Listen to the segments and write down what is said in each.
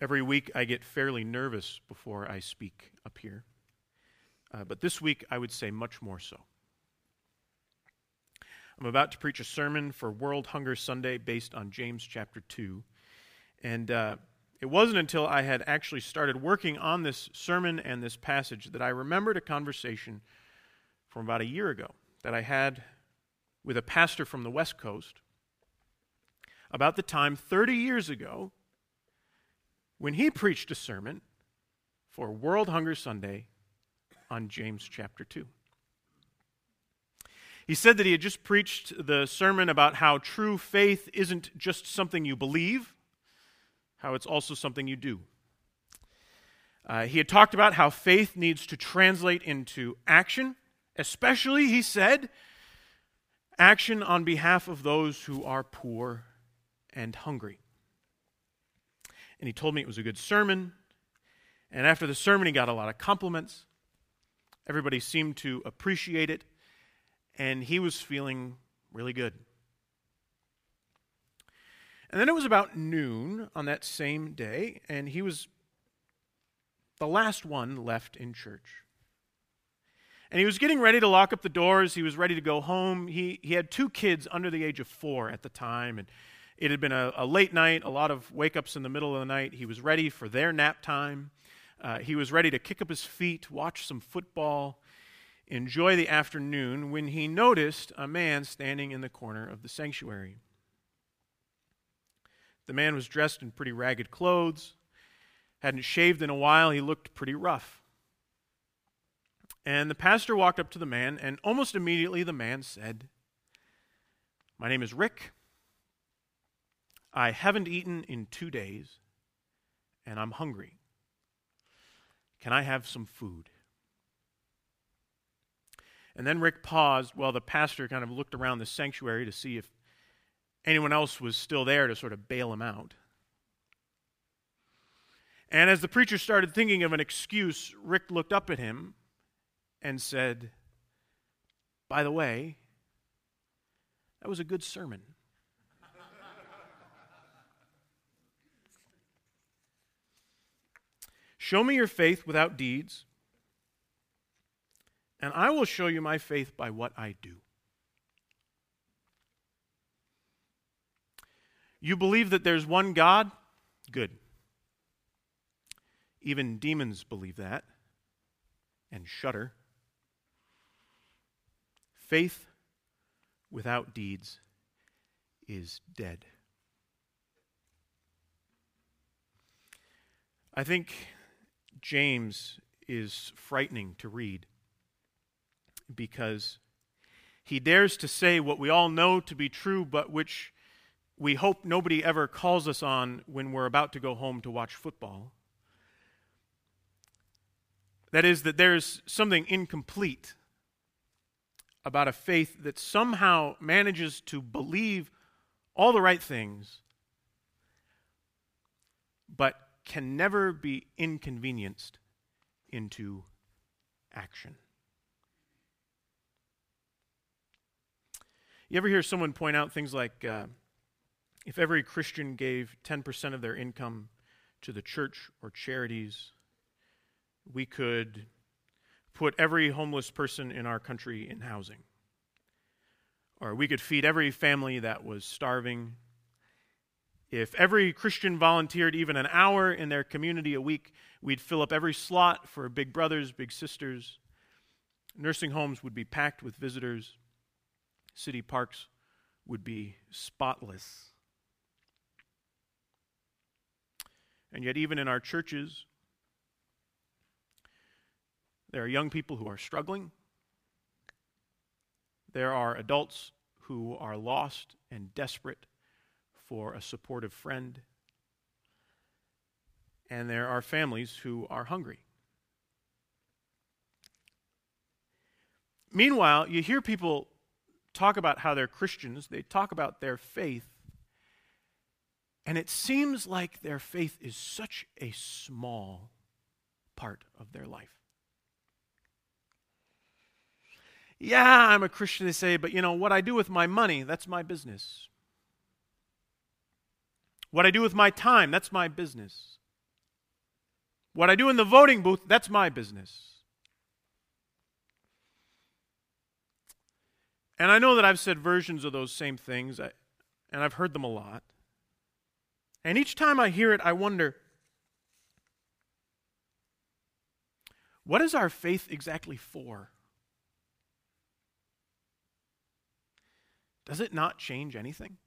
Every week I get fairly nervous before I speak up here. Uh, but this week I would say much more so. I'm about to preach a sermon for World Hunger Sunday based on James chapter 2. And uh, it wasn't until I had actually started working on this sermon and this passage that I remembered a conversation from about a year ago that I had with a pastor from the West Coast about the time 30 years ago when he preached a sermon for World Hunger Sunday on James chapter 2. He said that he had just preached the sermon about how true faith isn't just something you believe, how it's also something you do. Uh, he had talked about how faith needs to translate into action, especially, he said, action on behalf of those who are poor and hungry. And he told me it was a good sermon. And after the sermon, he got a lot of compliments. Everybody seemed to appreciate it and he was feeling really good. And then it was about noon on that same day, and he was the last one left in church. And he was getting ready to lock up the doors. He was ready to go home. He, he had two kids under the age of four at the time, and it had been a, a late night, a lot of wake ups in the middle of the night. He was ready for their nap time. Uh, he was ready to kick up his feet, watch some football, enjoy the afternoon when he noticed a man standing in the corner of the sanctuary. The man was dressed in pretty ragged clothes, hadn't shaved in a while, he looked pretty rough. And the pastor walked up to the man, and almost immediately the man said, My name is Rick. I haven't eaten in two days, and I'm hungry. Can I have some food? And then Rick paused while the pastor kind of looked around the sanctuary to see if anyone else was still there to sort of bail him out. And as the preacher started thinking of an excuse, Rick looked up at him and said, By the way, that was a good sermon. Show me your faith without deeds and I will show you my faith by what I do. You believe that there's one God? Good. Even demons believe that and shudder. Faith without deeds is dead. I think James is frightening to read because he dares to say what we all know to be true, but which we hope nobody ever calls us on when we're about to go home to watch football. That is, that there's something incomplete about a faith that somehow manages to believe all the right things, but can never be inconvenienced into action. You ever hear someone point out things like uh, if every Christian gave 10% of their income to the church or charities, we could put every homeless person in our country in housing. Or we could feed every family that was starving. If every Christian volunteered even an hour in their community a week, we'd fill up every slot for big brothers, big sisters. Nursing homes would be packed with visitors city parks would be spotless. And yet, even in our churches, there are young people who are struggling. There are adults who are lost and desperate for a supportive friend. And there are families who are hungry. Meanwhile, you hear people talk about how they're Christians, they talk about their faith, and it seems like their faith is such a small part of their life. Yeah, I'm a Christian, they say, but you know, what I do with my money, that's my business. What I do with my time, that's my business. What I do in the voting booth, that's my business. And I know that I've said versions of those same things, and I've heard them a lot. And each time I hear it, I wonder what is our faith exactly for? Does it not change anything?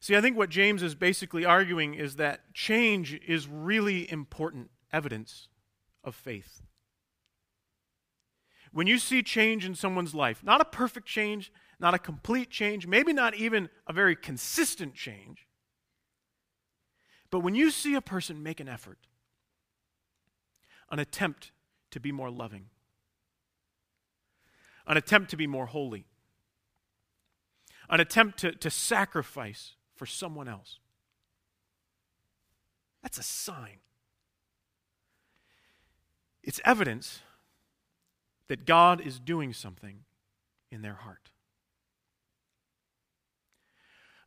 See, I think what James is basically arguing is that change is really important evidence of faith. When you see change in someone's life, not a perfect change, not a complete change, maybe not even a very consistent change, but when you see a person make an effort, an attempt to be more loving, an attempt to be more holy, an attempt to, to sacrifice for someone else. That's a sign. It's evidence that God is doing something in their heart.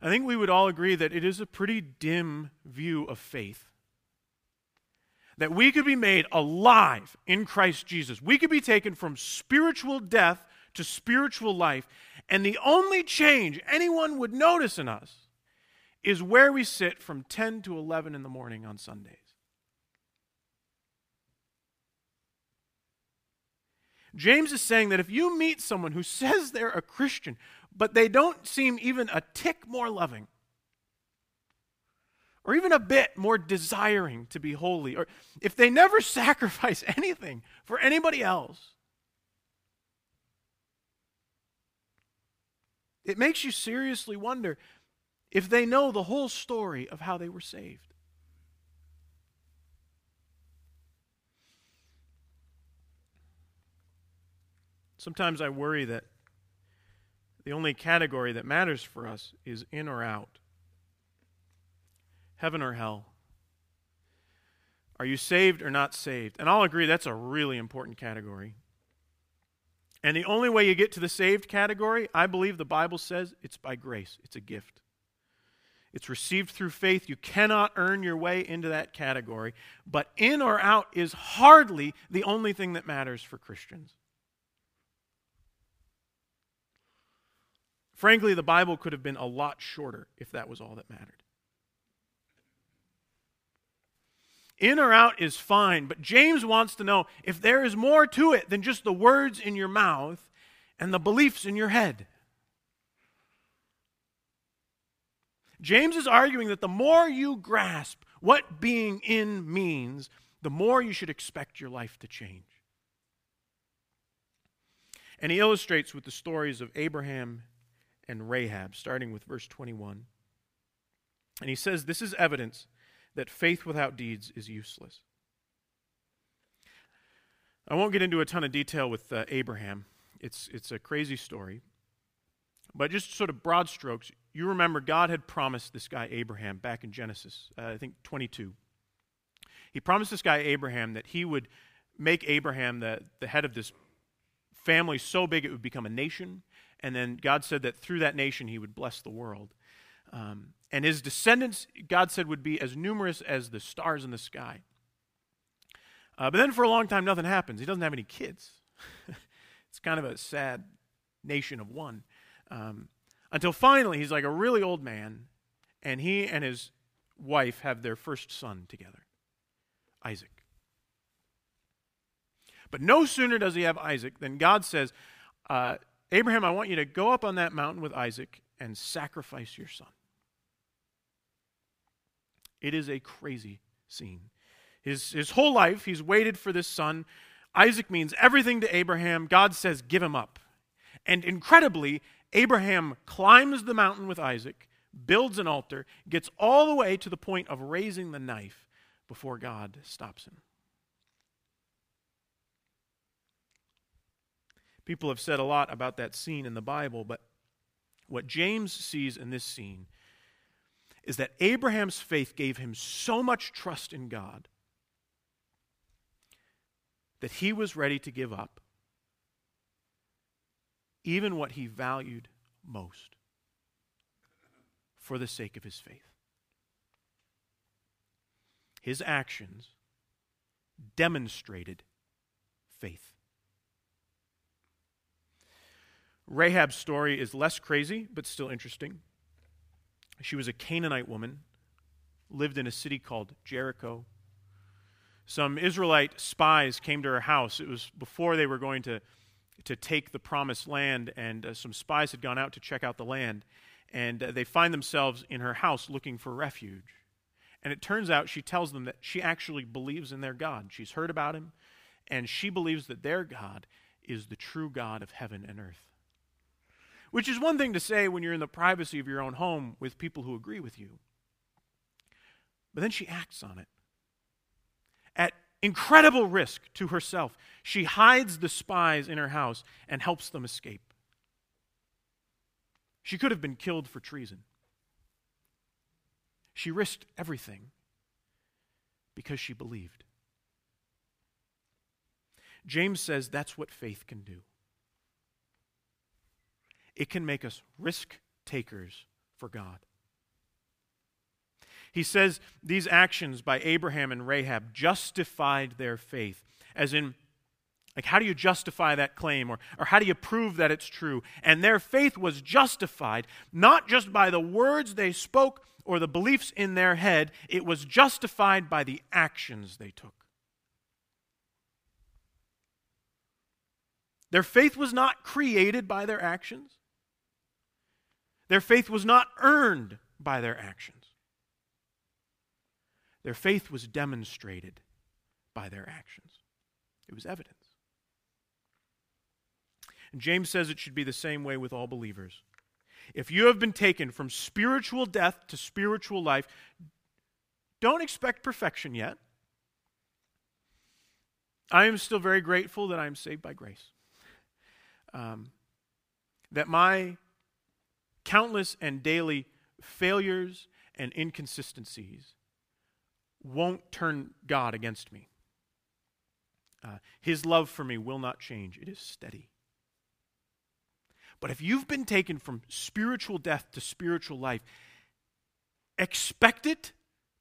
I think we would all agree that it is a pretty dim view of faith. That we could be made alive in Christ Jesus. We could be taken from spiritual death to spiritual life, and the only change anyone would notice in us is where we sit from 10 to 11 in the morning on Sundays. James is saying that if you meet someone who says they're a Christian, but they don't seem even a tick more loving, or even a bit more desiring to be holy, or if they never sacrifice anything for anybody else, it makes you seriously wonder if they know the whole story of how they were saved. Sometimes I worry that the only category that matters for us is in or out, heaven or hell. Are you saved or not saved? And I'll agree that's a really important category. And the only way you get to the saved category, I believe the Bible says it's by grace, it's a gift. It's received through faith. You cannot earn your way into that category. But in or out is hardly the only thing that matters for Christians. Frankly, the Bible could have been a lot shorter if that was all that mattered. In or out is fine, but James wants to know if there is more to it than just the words in your mouth and the beliefs in your head. James is arguing that the more you grasp what being in means, the more you should expect your life to change. And he illustrates with the stories of Abraham and Rahab, starting with verse 21. And he says, This is evidence that faith without deeds is useless. I won't get into a ton of detail with uh, Abraham. It's, it's a crazy story. But just sort of broad strokes, you remember God had promised this guy Abraham back in Genesis, uh, I think 22. He promised this guy Abraham that he would make Abraham the, the head of this family so big it would become a nation, and then God said that through that nation he would bless the world. Um, and his descendants, God said, would be as numerous as the stars in the sky. Uh, but then for a long time, nothing happens. He doesn't have any kids. it's kind of a sad nation of one. Um, until finally, he's like a really old man, and he and his wife have their first son together, Isaac. But no sooner does he have Isaac than God says, uh, Abraham, I want you to go up on that mountain with Isaac and sacrifice your son. It is a crazy scene. His, his whole life, he's waited for this son. Isaac means everything to Abraham. God says, give him up. And incredibly, Abraham climbs the mountain with Isaac, builds an altar, gets all the way to the point of raising the knife before God stops him. People have said a lot about that scene in the Bible, but what James sees in this scene is that Abraham's faith gave him so much trust in God that he was ready to give up even what he valued most for the sake of his faith. his actions demonstrated faith. Rahab's story is less crazy, but still interesting. She was a Canaanite woman, lived in a city called Jericho. Some Israelite spies came to her house. It was before they were going to, to take the promised land, and uh, some spies had gone out to check out the land. And uh, they find themselves in her house looking for refuge. And it turns out she tells them that she actually believes in their God. She's heard about him, and she believes that their God is the true God of heaven and earth. Which is one thing to say when you're in the privacy of your own home with people who agree with you. But then she acts on it. Incredible risk to herself, she hides the spies in her house and helps them escape. She could have been killed for treason. She risked everything because she believed. James says that's what faith can do it can make us risk takers for God. He says these actions by Abraham and Rahab justified their faith, as in, like, how do you justify that claim? Or, or how do you prove that it's true? And their faith was justified not just by the words they spoke or the beliefs in their head, it was justified by the actions they took. Their faith was not created by their actions. Their faith was not earned by their actions. Their faith was demonstrated by their actions. It was evidence. And James says it should be the same way with all believers. If you have been taken from spiritual death to spiritual life, don't expect perfection yet. I am still very grateful that I am saved by grace. Um, that my countless and daily failures and inconsistencies won't turn God against me. Uh, his love for me will not change, it is steady. But if you've been taken from spiritual death to spiritual life, expect it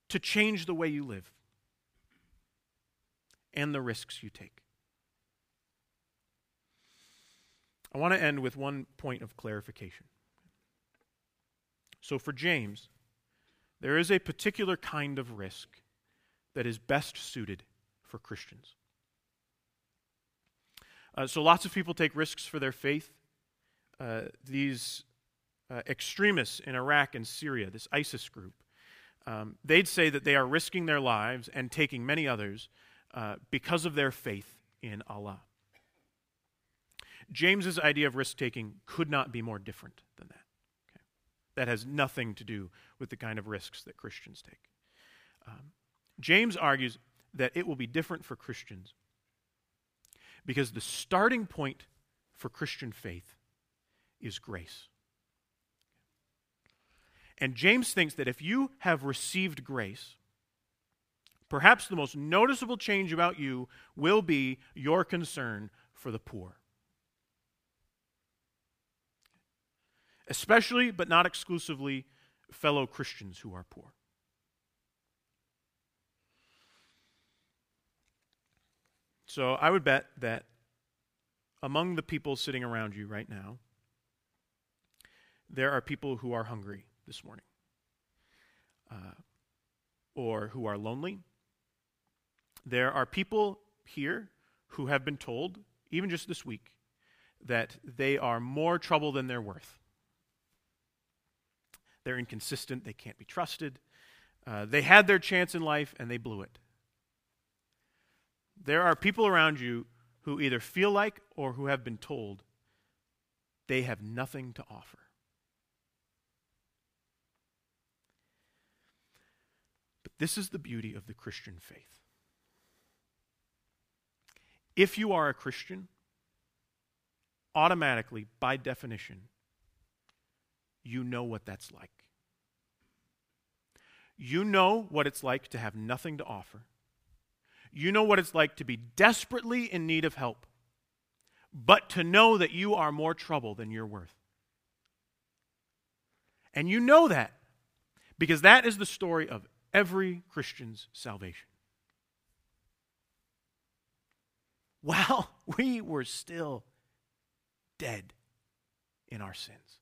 to change the way you live and the risks you take. I want to end with one point of clarification. So for James, there is a particular kind of risk that is best suited for Christians. Uh, so lots of people take risks for their faith. Uh, these uh, extremists in Iraq and Syria, this ISIS group, um, they'd say that they are risking their lives and taking many others uh, because of their faith in Allah. James's idea of risk taking could not be more different than that. That has nothing to do with the kind of risks that Christians take. Um, James argues that it will be different for Christians because the starting point for Christian faith is grace. And James thinks that if you have received grace, perhaps the most noticeable change about you will be your concern for the poor. especially but not exclusively fellow Christians who are poor. So I would bet that among the people sitting around you right now, there are people who are hungry this morning, uh, or who are lonely. There are people here who have been told, even just this week, that they are more trouble than they're worth. They're inconsistent. They can't be trusted. Uh, they had their chance in life and they blew it. There are people around you who either feel like or who have been told they have nothing to offer. But this is the beauty of the Christian faith. If you are a Christian, automatically, by definition, you know what that's like. You know what it's like to have nothing to offer. You know what it's like to be desperately in need of help, but to know that you are more trouble than you're worth. And you know that because that is the story of every Christian's salvation. While we were still dead in our sins.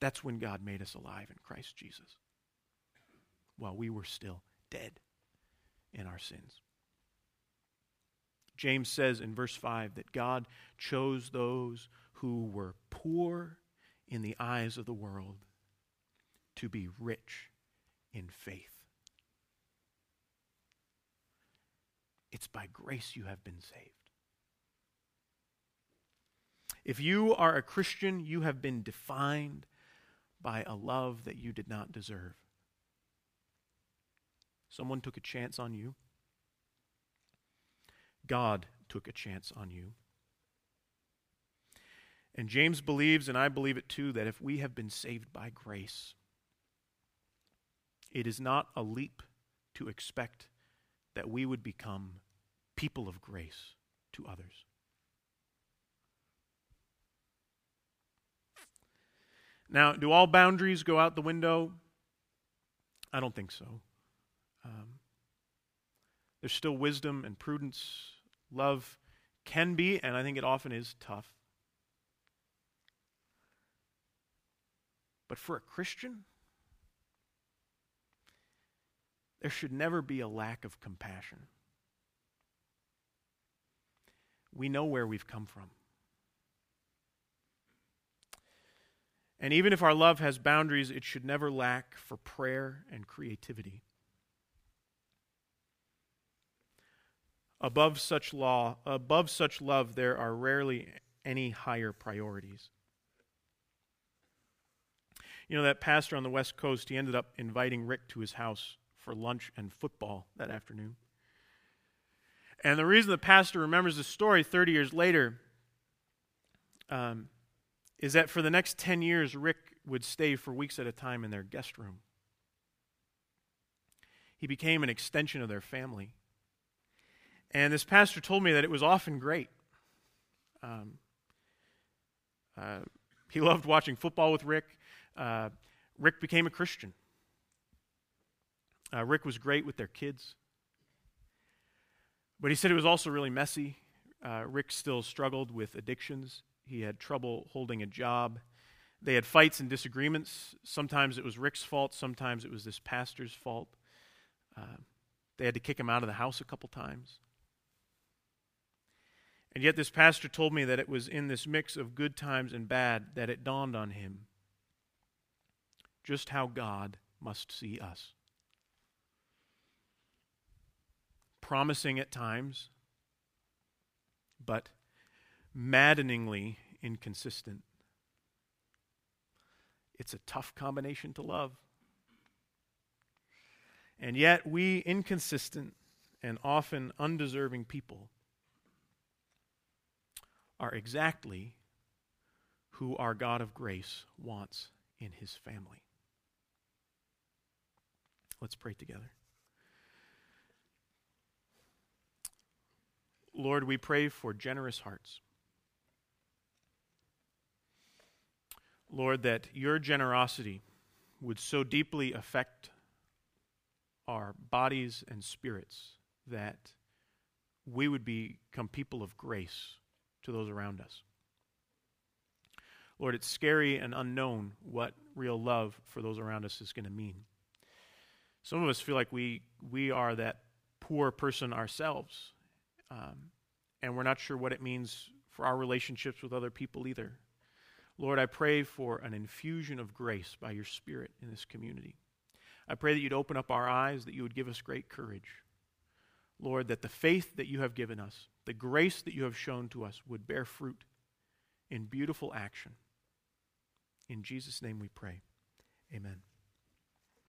That's when God made us alive in Christ Jesus, while we were still dead in our sins. James says in verse 5 that God chose those who were poor in the eyes of the world to be rich in faith. It's by grace you have been saved. If you are a Christian, you have been defined by a love that you did not deserve. Someone took a chance on you. God took a chance on you. And James believes, and I believe it too, that if we have been saved by grace, it is not a leap to expect that we would become people of grace to others. Now, do all boundaries go out the window? I don't think so. Um, there's still wisdom and prudence. Love can be, and I think it often is, tough. But for a Christian, there should never be a lack of compassion. We know where we've come from. And even if our love has boundaries, it should never lack for prayer and creativity. Above such law, above such love, there are rarely any higher priorities. You know, that pastor on the West Coast, he ended up inviting Rick to his house for lunch and football that afternoon. And the reason the pastor remembers the story 30 years later um, is that for the next 10 years, Rick would stay for weeks at a time in their guest room. He became an extension of their family. And this pastor told me that it was often great. Um, uh, he loved watching football with Rick. Uh, Rick became a Christian. Uh, Rick was great with their kids. But he said it was also really messy. Uh, Rick still struggled with addictions. He had trouble holding a job. They had fights and disagreements. Sometimes it was Rick's fault, sometimes it was this pastor's fault. Uh, they had to kick him out of the house a couple times. And yet, this pastor told me that it was in this mix of good times and bad that it dawned on him just how God must see us. Promising at times, but maddeningly inconsistent. It's a tough combination to love. And yet, we inconsistent and often undeserving people are exactly who our God of grace wants in his family. Let's pray together. Lord, we pray for generous hearts. Lord, that your generosity would so deeply affect our bodies and spirits that we would become people of grace to those around us. Lord, it's scary and unknown what real love for those around us is going to mean. Some of us feel like we, we are that poor person ourselves, um, and we're not sure what it means for our relationships with other people either. Lord, I pray for an infusion of grace by your Spirit in this community. I pray that you'd open up our eyes, that you would give us great courage. Lord, that the faith that you have given us, the grace that you have shown to us, would bear fruit in beautiful action. In Jesus' name we pray. Amen.